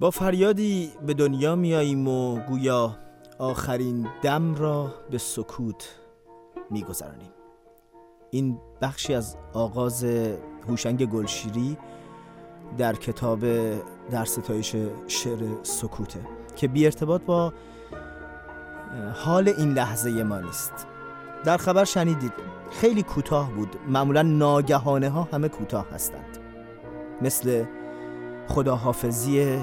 با فریادی به دنیا میاییم و گویا آخرین دم را به سکوت میگذرانیم. این بخشی از آغاز هوشنگ گلشیری در کتاب در ستایش شعر سکوته که بی ارتباط با حال این لحظه ما نیست. در خبر شنیدید خیلی کوتاه بود. معمولا ناگهانه ها همه کوتاه هستند. مثل خداحافظی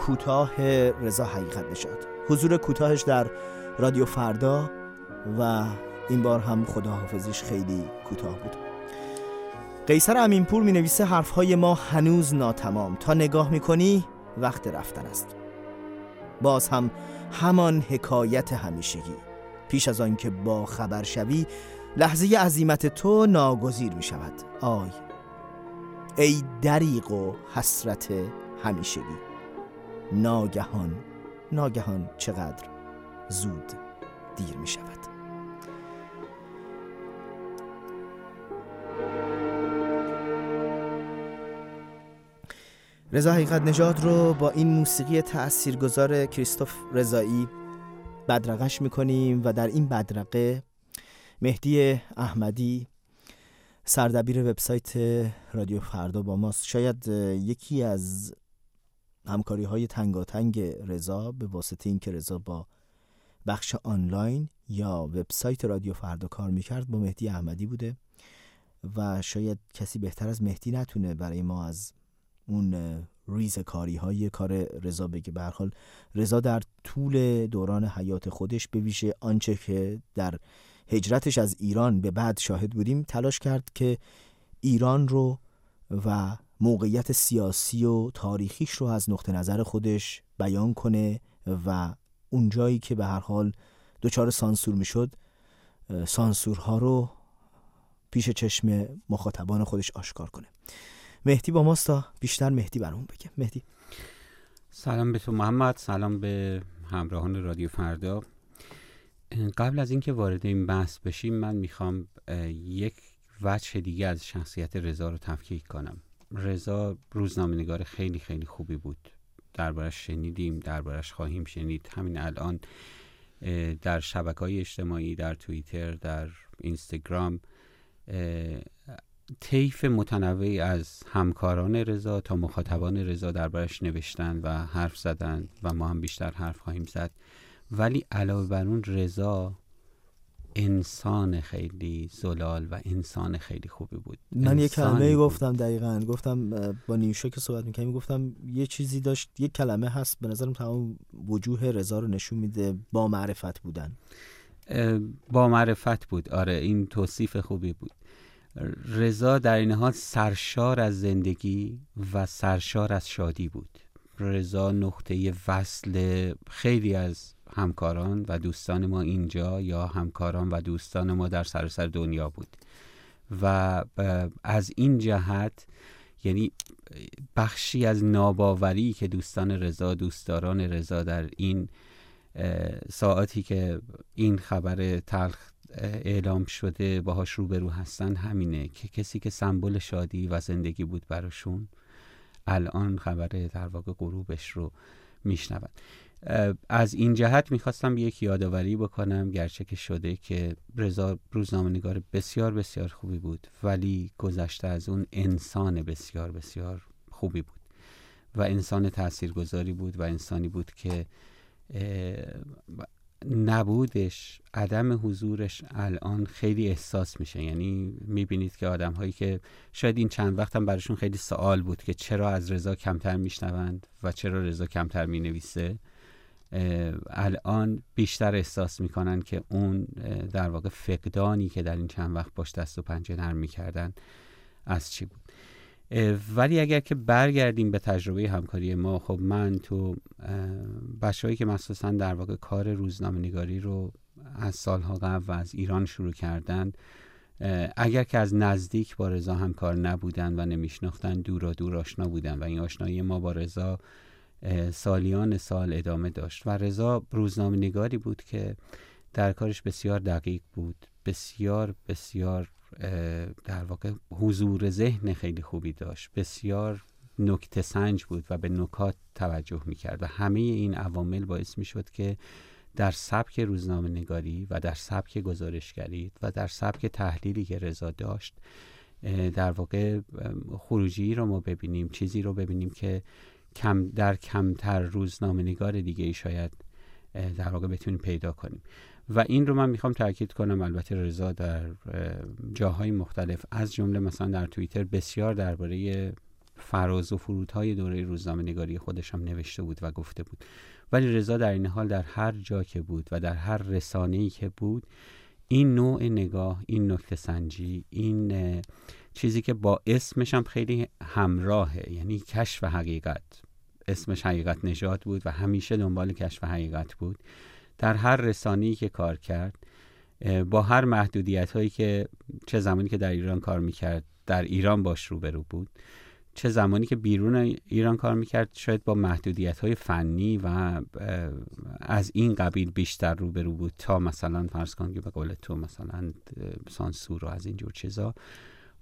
کوتاه رضا حقیقت نشاد حضور کوتاهش در رادیو فردا و این بار هم خداحافظیش خیلی کوتاه بود. قیصر امینپور می نویسه حرفهای ما هنوز ناتمام. تا نگاه می کنی وقت رفتن است. باز هم همان حکایت همیشگی. پیش از آنکه با خبر شوی لحظه عظیمت تو ناگزیر می شود آی ای دریق و حسرت همیشگی. ناگهان ناگهان چقدر زود دیر می شود. رضا حقیقت نژاد رو با این موسیقی تاثیرگذار کریستوف رضایی بدرقش می‌کنیم و در این بدرقه مهدی احمدی سردبیر وبسایت رادیو فردا با ماست. شاید یکی از همکاری های تنگاتنگ رضا به واسطه اینکه رضا با بخش آنلاین یا وبسایت رادیو فردا کار می‌کرد با مهدی احمدی بوده و شاید کسی بهتر از مهدی نتونه برای ما از اون ریز کاری های کار رضا بگه. به رضا در طول دوران حیات خودش به آنچه که در هجرتش از ایران به بعد شاهد بودیم تلاش کرد که ایران رو و موقعیت سیاسی و تاریخیش رو از نقطه نظر خودش بیان کنه و اونجایی که به هر حال دچار سانسور می‌شد سانسورها رو پیش چشم مخاطبان خودش آشکار کنه. مهدی با ماست بیشتر مهدی برامون بگه. مهدی. سلام به تو محمد سلام به همراهان رادیو فردا. قبل از اینکه وارد این بحث بشیم من می‌خوام یک وجه دیگه از شخصیت رضا رو تفکیک کنم. رضا روزنامه خیلی خیلی خوبی بود. دربارش شنیدیم دربارش خواهیم شنید. همین الان در شبکه های اجتماعی در توییتر در اینستاگرام طیف متنوعی از همکاران رضا تا مخاطبان رضا دربارش نوشتن و حرف زدن و ما هم بیشتر حرف خواهیم زد. ولی علاوه بر اون رضا انسان خیلی زلال و انسان خیلی خوبی بود. من یه کلمه گفتم دقیقا. گفتم با نیوشا که صحبت می‌کنیم گفتم یه چیزی داشت یه کلمه هست به نظرم تمام وجوه رضا رو نشون میده با معرفت بودن. با معرفت بود. آره این توصیف خوبی بود. رضا در این حال سرشار از زندگی و سرشار از شادی بود. رضا نقطه وصل خیلی از همکاران و دوستان ما اینجا یا همکاران و دوستان ما در سراسر دنیا بود. و از این جهت یعنی بخشی از ناباوری که دوستان رضا دوستداران رضا در این ساعتی که این خبر تلخ اعلام شده باهاش روبرو هستن همینه که کسی که سمبل شادی و زندگی بود براشون الان خبر در واقع غروبش رو میشنود. از این جهت می‌خواستم یک یادآوری بکنم گرچه که شده که رضا روزنامه‌نگار بسیار بسیار خوبی بود ولی گذشته از اون انسان بسیار بسیار خوبی بود و انسان تاثیرگذاری بود و انسانی بود که نبودش عدم حضورش الان خیلی احساس میشه. یعنی می‌بینید که آدم هایی که شاید این چند وقت هم براشون خیلی سوال بود که چرا از رضا کمتر میشنوند و چرا رضا کمتر می‌نویسه. الان بیشتر احساس می‌کنن که اون در واقع فقدانی که در این چند وقت باش دست و پنجه نرم می‌کردن از چی بود. ولی اگر که برگردیم به تجربه همکاری ما خب من تو بچههایی که مخصوصا در واقع کار روزنامه نگاری رو از سالها قبل و از ایران شروع کردن اگر که از نزدیک با رضا همکار نبودن و نمیشناختن دور و دور آشنا بودن و این آشنایی ما با رضا سالیان سال ادامه داشت و رضا روزنامه نگاری بود که در کارش بسیار دقیق بود بسیار بسیار در واقع حضور ذهن خیلی خوبی داشت بسیار نکته سنج بود و به نکات توجه می‌کرد و همه این عوامل باعث می‌شد که در سبک روزنامه نگاری و در سبک گزارشگری و در سبک تحلیلی که رضا داشت در واقع خروجی رو ما ببینیم چیزی رو ببینیم که کم در کمتر روزنامه نگار دیگه ای شاید در واقع بتونیم پیدا کنیم. و این رو من می‌خوام تاکید کنم البته رضا در جاهای مختلف از جمله مثلا در توییتر بسیار درباره فراز و فرودهای دوره روزنامه نگاری خودش هم نوشته بود و گفته بود. ولی رضا در این حال در هر جا که بود و در هر رسانه ای که بود این نوع نگاه این نکته سنجی این چیزی که با اسمش هم خیلی همراهه یعنی کشف حقیقت. اسمش حقیقت نجات بود و همیشه دنبال کشف حقیقت بود. در هر رسانه‌ای که کار کرد با هر محدودیت هایی که چه زمانی که در ایران کار می‌کرد در ایران باش روبرو بود. چه زمانی که بیرون ایران کار می‌کرد شاید با محدودیت های فنی و از این قبیل بیشتر روبرو بود تا مثلا فرض کن که به قول تو مثلا سانسور و از اینجور چیزا.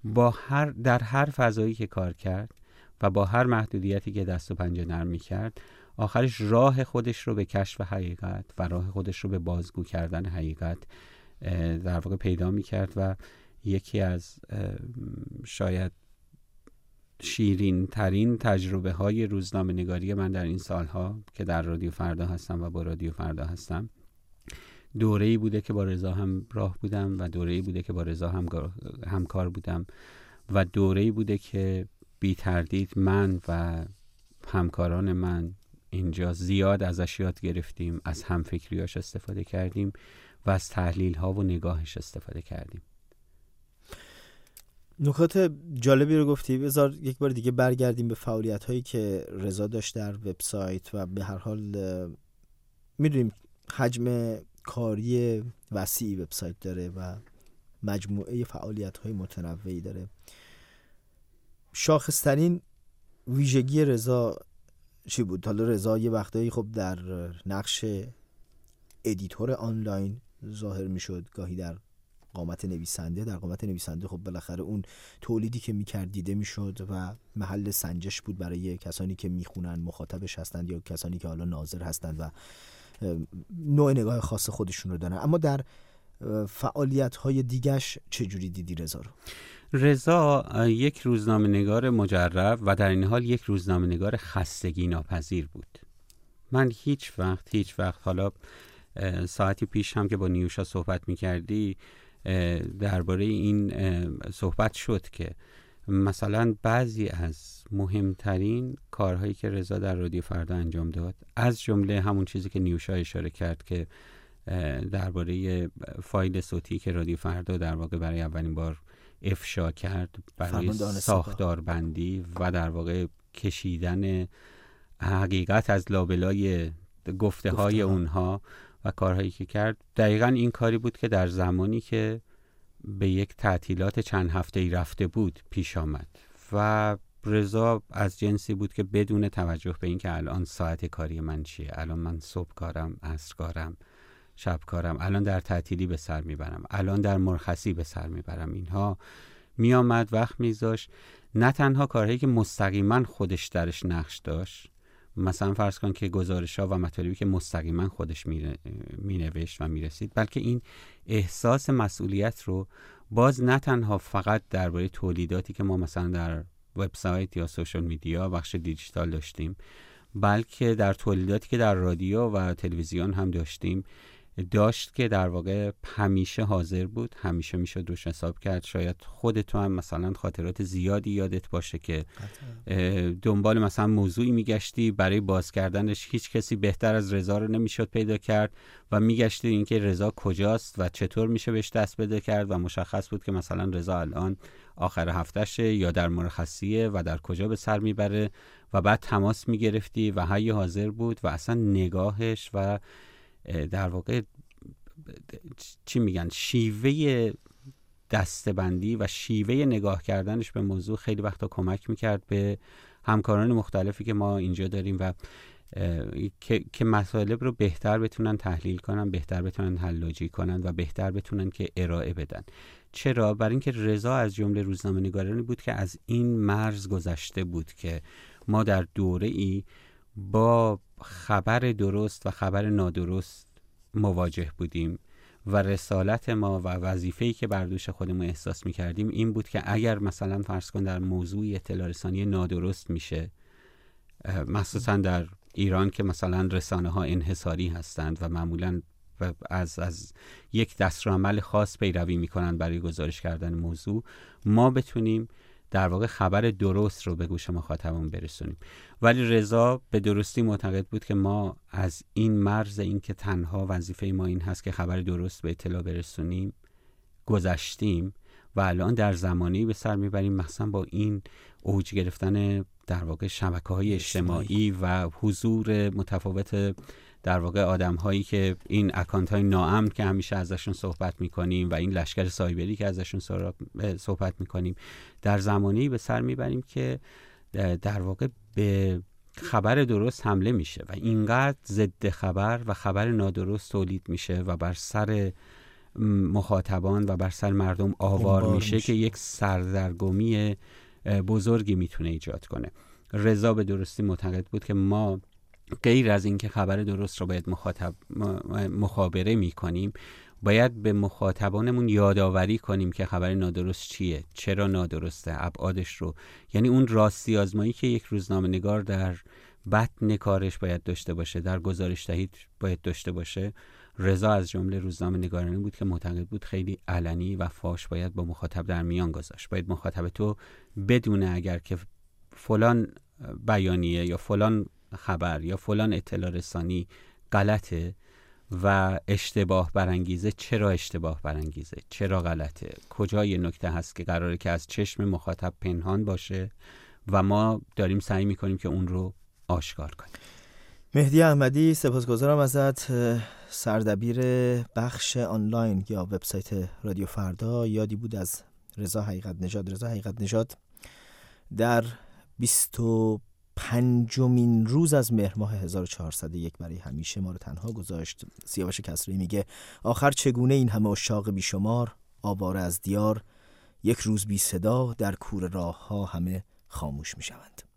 با هر در هر فضایی که کار کرد و با هر محدودیتی که دست و پنجه نرم می‌کرد آخرش راه خودش رو به کشف حقیقت و راه خودش رو به بازگو کردن حقیقت در واقع پیدا می‌کرد و یکی از شاید شیرین ترین تجربه های روزنامه نگاری من در این سالها که در رادیو فردا هستم و با رادیو فردا هستم دوره ای بوده که با رضا هم راه بودم و دوره ای بوده که با رضا هم همکار بودم و دوره ای بوده که بی تردید من و همکاران من اینجا زیاد ازش یاد گرفتیم از همفکریاش استفاده کردیم و از تحلیل ها و نگاهش استفاده کردیم. نکات جالبی رو گفتی. بذار یک بار دیگه برگردیم به فعالیت هایی که رضا داشت در وبسایت و به هر حال می‌دونیم حجم کاری وسیعی وبسایت داره و مجموعه فعالیت های متنوعی داره. شاخصترین ویژگی رضا چی بود؟ حالا رضا یه وقتایی خب در نقش editor آنلاین ظاهر می‌شد گاهی در قامت نویسنده. در قامت نویسنده خب بالاخره اون تولیدی که می‌کرد دیده می‌شد و محل سنجش بود برای کسانی که می‌خونن مخاطبش هستند یا کسانی که حالا ناظر هستند و نوع نگاه خاص خودشون رو دارن. اما در فعالیت های دیگش چجوری دیدی رضا رو؟ رضا یک روزنامه نگار مجرب و در این حال یک روزنامه نگار خستگی ناپذیر بود. من هیچ وقت هیچ وقت حالا ساعتی پیش هم که با نیوشا صحبت می کردی درباره این صحبت شد که مثلا بعضی از مهمترین کارهایی که رضا در رادیو فردا انجام داد از جمله همون چیزی که نیوشا اشاره کرد که درباره فایل صوتی که رادیو فردا در واقع برای اولین بار افشا کرد برای ساختار بندی و در واقع کشیدن حقیقت از لابلای گفته های اونها و کارهایی که کرد. دقیقا این کاری بود که در زمانی که به یک تعطیلات چند هفته ای رفته بود پیش آمد و رضا از جنسی بود که بدون توجه به اینکه الان ساعت کاری من چیه الان من صبح کارم عصر کارم شب کارم الان در تعطیلی به سر می‌برم الان در مرخصی به سر می‌برم اینها میآمد وقت میذاش نه تنها کارهایی که مستقیما خودش درش نقش داشت مثلا فرض کن که گزارش ها و مطالبی که مستقیما خودش می نوشت و می رسید بلکه این احساس مسئولیت رو باز نه تنها فقط درباره تولیداتی که ما مثلا در وبسایت یا سوشال میدیا بخش دیجیتال داشتیم بلکه در تولیداتی که در رادیو و تلویزیون هم داشتیم. داشت که در واقع همیشه حاضر بود همیشه می‌شد روش حساب کرد. شاید خودت تو هم مثلا خاطرات زیادی یادت باشه که دنبال مثلا موضوعی میگشتی. برای باز کردنش هیچ کسی بهتر از رضا رو نمی‌شد پیدا کرد و میگشتی اینکه رضا کجاست و چطور میشه بهش دست پیدا کرد و مشخص بود که مثلا رضا الان آخر هفتهشه یا در مرخصیه و در کجا به سر می‌بره و بعد تماس می‌گرفتی و هی حاضر بود و اصلا نگاهش و در واقع چی میگن شیوه دستبندی و شیوه نگاه کردنش به موضوع خیلی وقتا کمک می‌کرد به همکاران مختلفی که ما اینجا داریم و که, مطالب رو بهتر بتونن تحلیل کنن بهتر بتونن حلاجی کنن و بهتر بتونن که ارائه بدن. چرا؟ برای اینکه رضا از جمله روزنامه نگارانی بود که از این مرز گذشته بود که ما در دوره ای با خبر درست و خبر نادرست مواجه بودیم و رسالت ما و وظیفه‌ای که بر دوش خودمون احساس می‌کردیم این بود که اگر مثلا فرض کن در موضوع اطلاع نادرست میشه مخصوصا در ایران که مثلا رسانه ها انحصاری هستند و معمولا از, از یک دستورالعمل خاص پیروی می‌کنند برای گزارش کردن موضوع ما بتونیم در واقع خبر درست رو به گوش مخاطبمون برسونیم. ولی رضا به درستی معتقد بود که ما از این مرز این که تنها وظیفه ما این هست که خبر درست به اطلاع برسونیم گذشتیم و الان در زمانی به سر می‌بریم مثلا با این اوج گرفتن در واقع شبکه های اجتماعی و حضور متفاوت در واقع آدم هایی که این اکانت های ناامن که همیشه ازشون صحبت می‌کنیم و این لشکر سایبری که ازشون صحبت می‌کنیم در زمانی به سر می‌بریم که در واقع به خبر درست حمله میشه و اینقدر ضد خبر و خبر نادرست تولید میشه و بر سر مخاطبان و بر سر مردم آوار میشه, میشه. که یک سردرگمی بزرگی می‌تونه ایجاد کنه. رضا به درستی معتقد بود که ما غیر از اینکه خبر درست رو باید مخاطب مخابره می‌کنیم باید به مخاطبانمون یادآوری کنیم که خبر نادرست چیه چرا نادرسته ابعادش رو. یعنی اون راستی آزمایی که یک روزنامه نگار در بطن کارش باید داشته باشه در گزارش دهید باید داشته باشه. رضا از جمله روزنامه نگارانی بود که معتقد بود خیلی علنی و فاش باید با مخاطب در میان گذاشت. باید مخاطب تو بدونه اگر که فلان بیانیه یا فلان خبر یا فلان اطلاع رسانی غلطه و اشتباه برانگیزه چرا اشتباه برانگیزه؟ چرا غلطه؟ کجای نکته هست که قراره که از چشم مخاطب پنهان باشه و ما داریم سعی می‌کنیم که اون رو آشکار کنیم؟ مهدی احمدی سپاسگزارم ازت. سردبیر بخش آنلاین یا وبسایت رادیو فردا یادی بود از رضا حقیقت نژاد. رضا حقیقت نژاد در 25 روز از مهر ماه 1401 برای همیشه ما رو تنها گذاشت. سیاوش کسری میگه آخر چگونه این همه اشاق بیشمار آواره از دیار یک روز بی صدا در کور راه ها همه خاموش می شوند